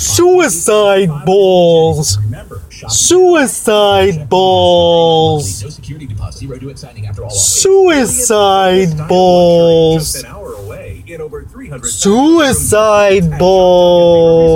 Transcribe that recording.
Suicide balls. Suicide balls. Suicide balls. Suicide balls.